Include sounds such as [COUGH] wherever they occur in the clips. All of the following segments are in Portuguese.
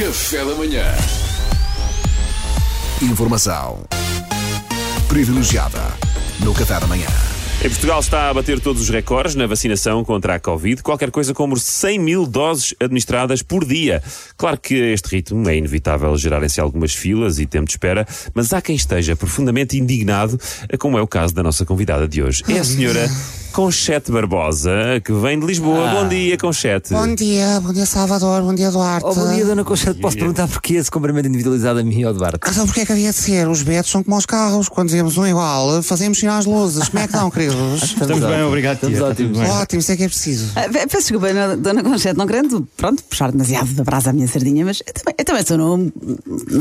Café da manhã. Informação privilegiada no Café da manhã. Em Portugal está a bater todos os recordes na vacinação contra a Covid, qualquer coisa como 100 mil doses administradas por dia. Claro que este ritmo é inevitável gerarem-se algumas filas e tempo de espera, mas há quem esteja profundamente indignado, como é o caso da nossa convidada de hoje. É a senhora Conchete Barbosa, que vem de Lisboa. Bom dia, Conchete. Bom dia, bom dia Salvador, bom dia Duarte. Oh, bom dia, Dona Conchete. Posso perguntar porquê esse cumprimento individualizado a mim ou Duarte? Ah, Então porquê é que havia de ser? Os betos são como os carros. Quando vemos um igual, fazemos sinal às luzes. Como é que estão, [LAUGHS] queridos? Estamos bem, obrigado, Estamos ótimos. Ótimo, isso é que é preciso. Ah, pe- Peço desculpa, Dona Conchete, não querendo, pronto, puxar demasiado da brasa à minha sardinha, mas eu também, eu também sou no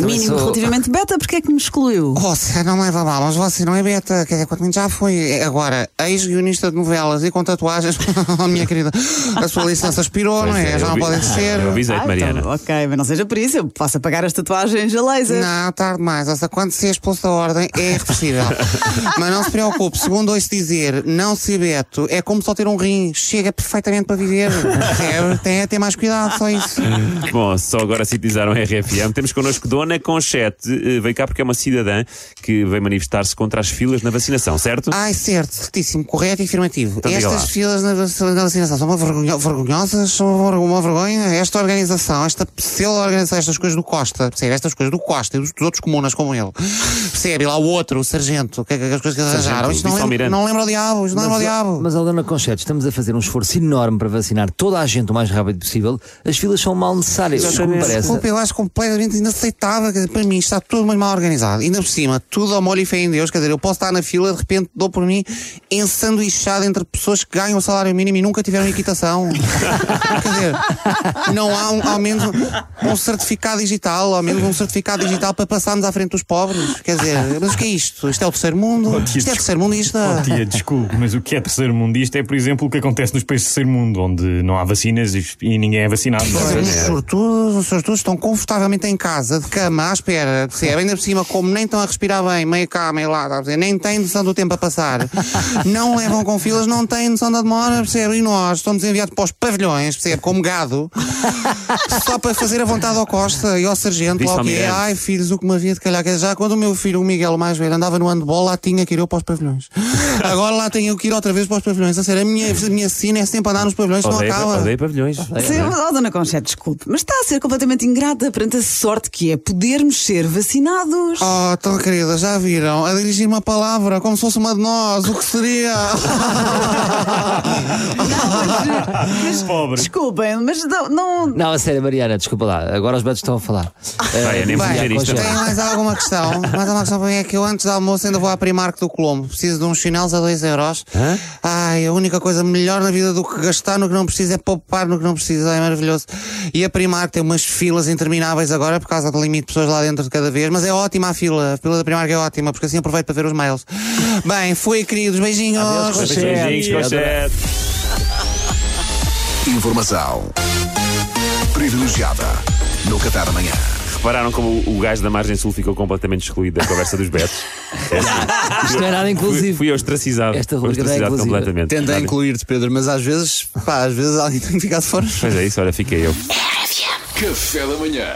mínimo sou- relativamente beta, porque é que me excluiu? Você não leva mal, mas você não é beta, que é quanto muito já foi. Agora, ex-guionista de novelas e com tatuagens, [LAUGHS] oh, minha querida, a sua licença expirou, não é? é, Já não vi- pode ser. Eu avisei-te, Ah, Mariana. então, ok, mas não seja por isso, eu posso apagar as tatuagens a laser. Não, tarde mais. Essa quando ser expulso da ordem é irreversível. [LAUGHS] Mas não se preocupe, segundo ouço dizer, não ser beto é como só ter um rim. Chega perfeitamente para viver. Percebe? Tem a ter mais cuidado, só isso. [LAUGHS] Bom, só agora sintetizaram a RFM. Temos connosco Dona Conchete. eh, Veio cá porque é uma cidadã que veio manifestar-se contra as filas na vacinação, certo? Ai, certo, certíssimo, correto e Então Estas filas na, vac- na vacinação são uma vergonho- vergonhosas, são uma, ver- uma vergonha. Esta organização, esta pseudo-organização, estas coisas do Costa, percebe? Estas coisas do Costa e dos, dos outros comunas como ele. Percebe? E lá o outro, o sargento, que, que, que as coisas que eles arranjaram. Isto não, lembra, não lembra o diabo, isto não lembra o diabo. Mas, Dona Conchete, estamos a fazer um esforço enorme para vacinar toda a gente o mais rápido possível. As filas são mal necessárias, como me parece. Desculpa, eu acho completamente inaceitável. dizer, Para mim está tudo muito mal organizado. Ainda por cima, tudo ao molho e fé em Deus. Quer dizer, eu posso estar na fila, de repente dou por mim ensanduichado entre pessoas que ganham o salário mínimo e nunca tiveram equitação. Quer dizer, não há um, ao menos um certificado digital, ao menos um certificado digital para passarmos à frente dos pobres. Quer dizer, mas o que é isto? Isto é o terceiro mundo? Oh, tia, Isto é terceiro mundo isto? Oh, tia, desculpe, mas o que é terceiro mundista é, por exemplo, o que acontece nos países do terceiro mundo, onde não há vacinas e, e ninguém é vacinado. Os sortudos, os sortudos estão confortavelmente em casa, de cama, à espera, percebe? Ainda por cima, como nem estão a respirar bem, meio cá, meio lá, dizer, nem têm noção do tempo a passar, não levam com filas, não têm noção da demora, percebe? E nós estamos enviados para os pavilhões, percebe? Como gado, [LAUGHS] só para fazer a vontade ao Costa e ao Sargento, lá o que é, ai filhos, o que me havia de calhar, quer dizer, já quando o meu filho, o Miguel, o mais velho, andava no handball, lá tinha que ir eu para os pavilhões. [LAUGHS] Agora lá tenho que ir outra vez para os pavilhões, a sério, a minha, a minha sina é sempre andar nos pavilhões, não Odeio, acaba. odeio pavilhões. Sim, oh, Dona Conchete, desculpe, mas está a ser completamente ingrata perante a sorte que é podermos ser vacinados. Oh, tão querida, já viram? A dirigir uma palavra como se fosse uma de nós, o que seria? [LAUGHS] Mas, Pobre. Desculpem, mas não, não- Não, a sério, Mariana, desculpa lá. Agora os betos estão a falar. Vai, nem dizer isto. tem mais alguma questão? Mais alguma questão para mim é que eu antes do almoço ainda vou à Primark do Colombo. Preciso de uns chinelos a 2 euros. Ai, a única coisa melhor na vida do que gastar no que não precisa é poupar no que não precisa. É maravilhoso. E a Primark tem umas filas intermináveis agora por causa do limite de pessoas lá dentro de cada vez. Mas é ótima a fila. A fila da Primark é ótima porque assim aproveito para ver os mails. Bem, fui, queridos. Beijinhos. Beijinhos, Conchete. Informação privilegiada no Café da manhã. Repararam como o gajo da margem sul ficou completamente excluído da conversa dos betos? [LAUGHS] Isto não é nada Fui, inclusivo. fui ostracizado. Esta Fui rubrica é inclusiva. completamente. Tenta Nada. incluir-te, Pedro, mas às vezes, pá, às vezes alguém tem que ficar de fora. Pois é isso, olha, fiquei eu. Café da manhã.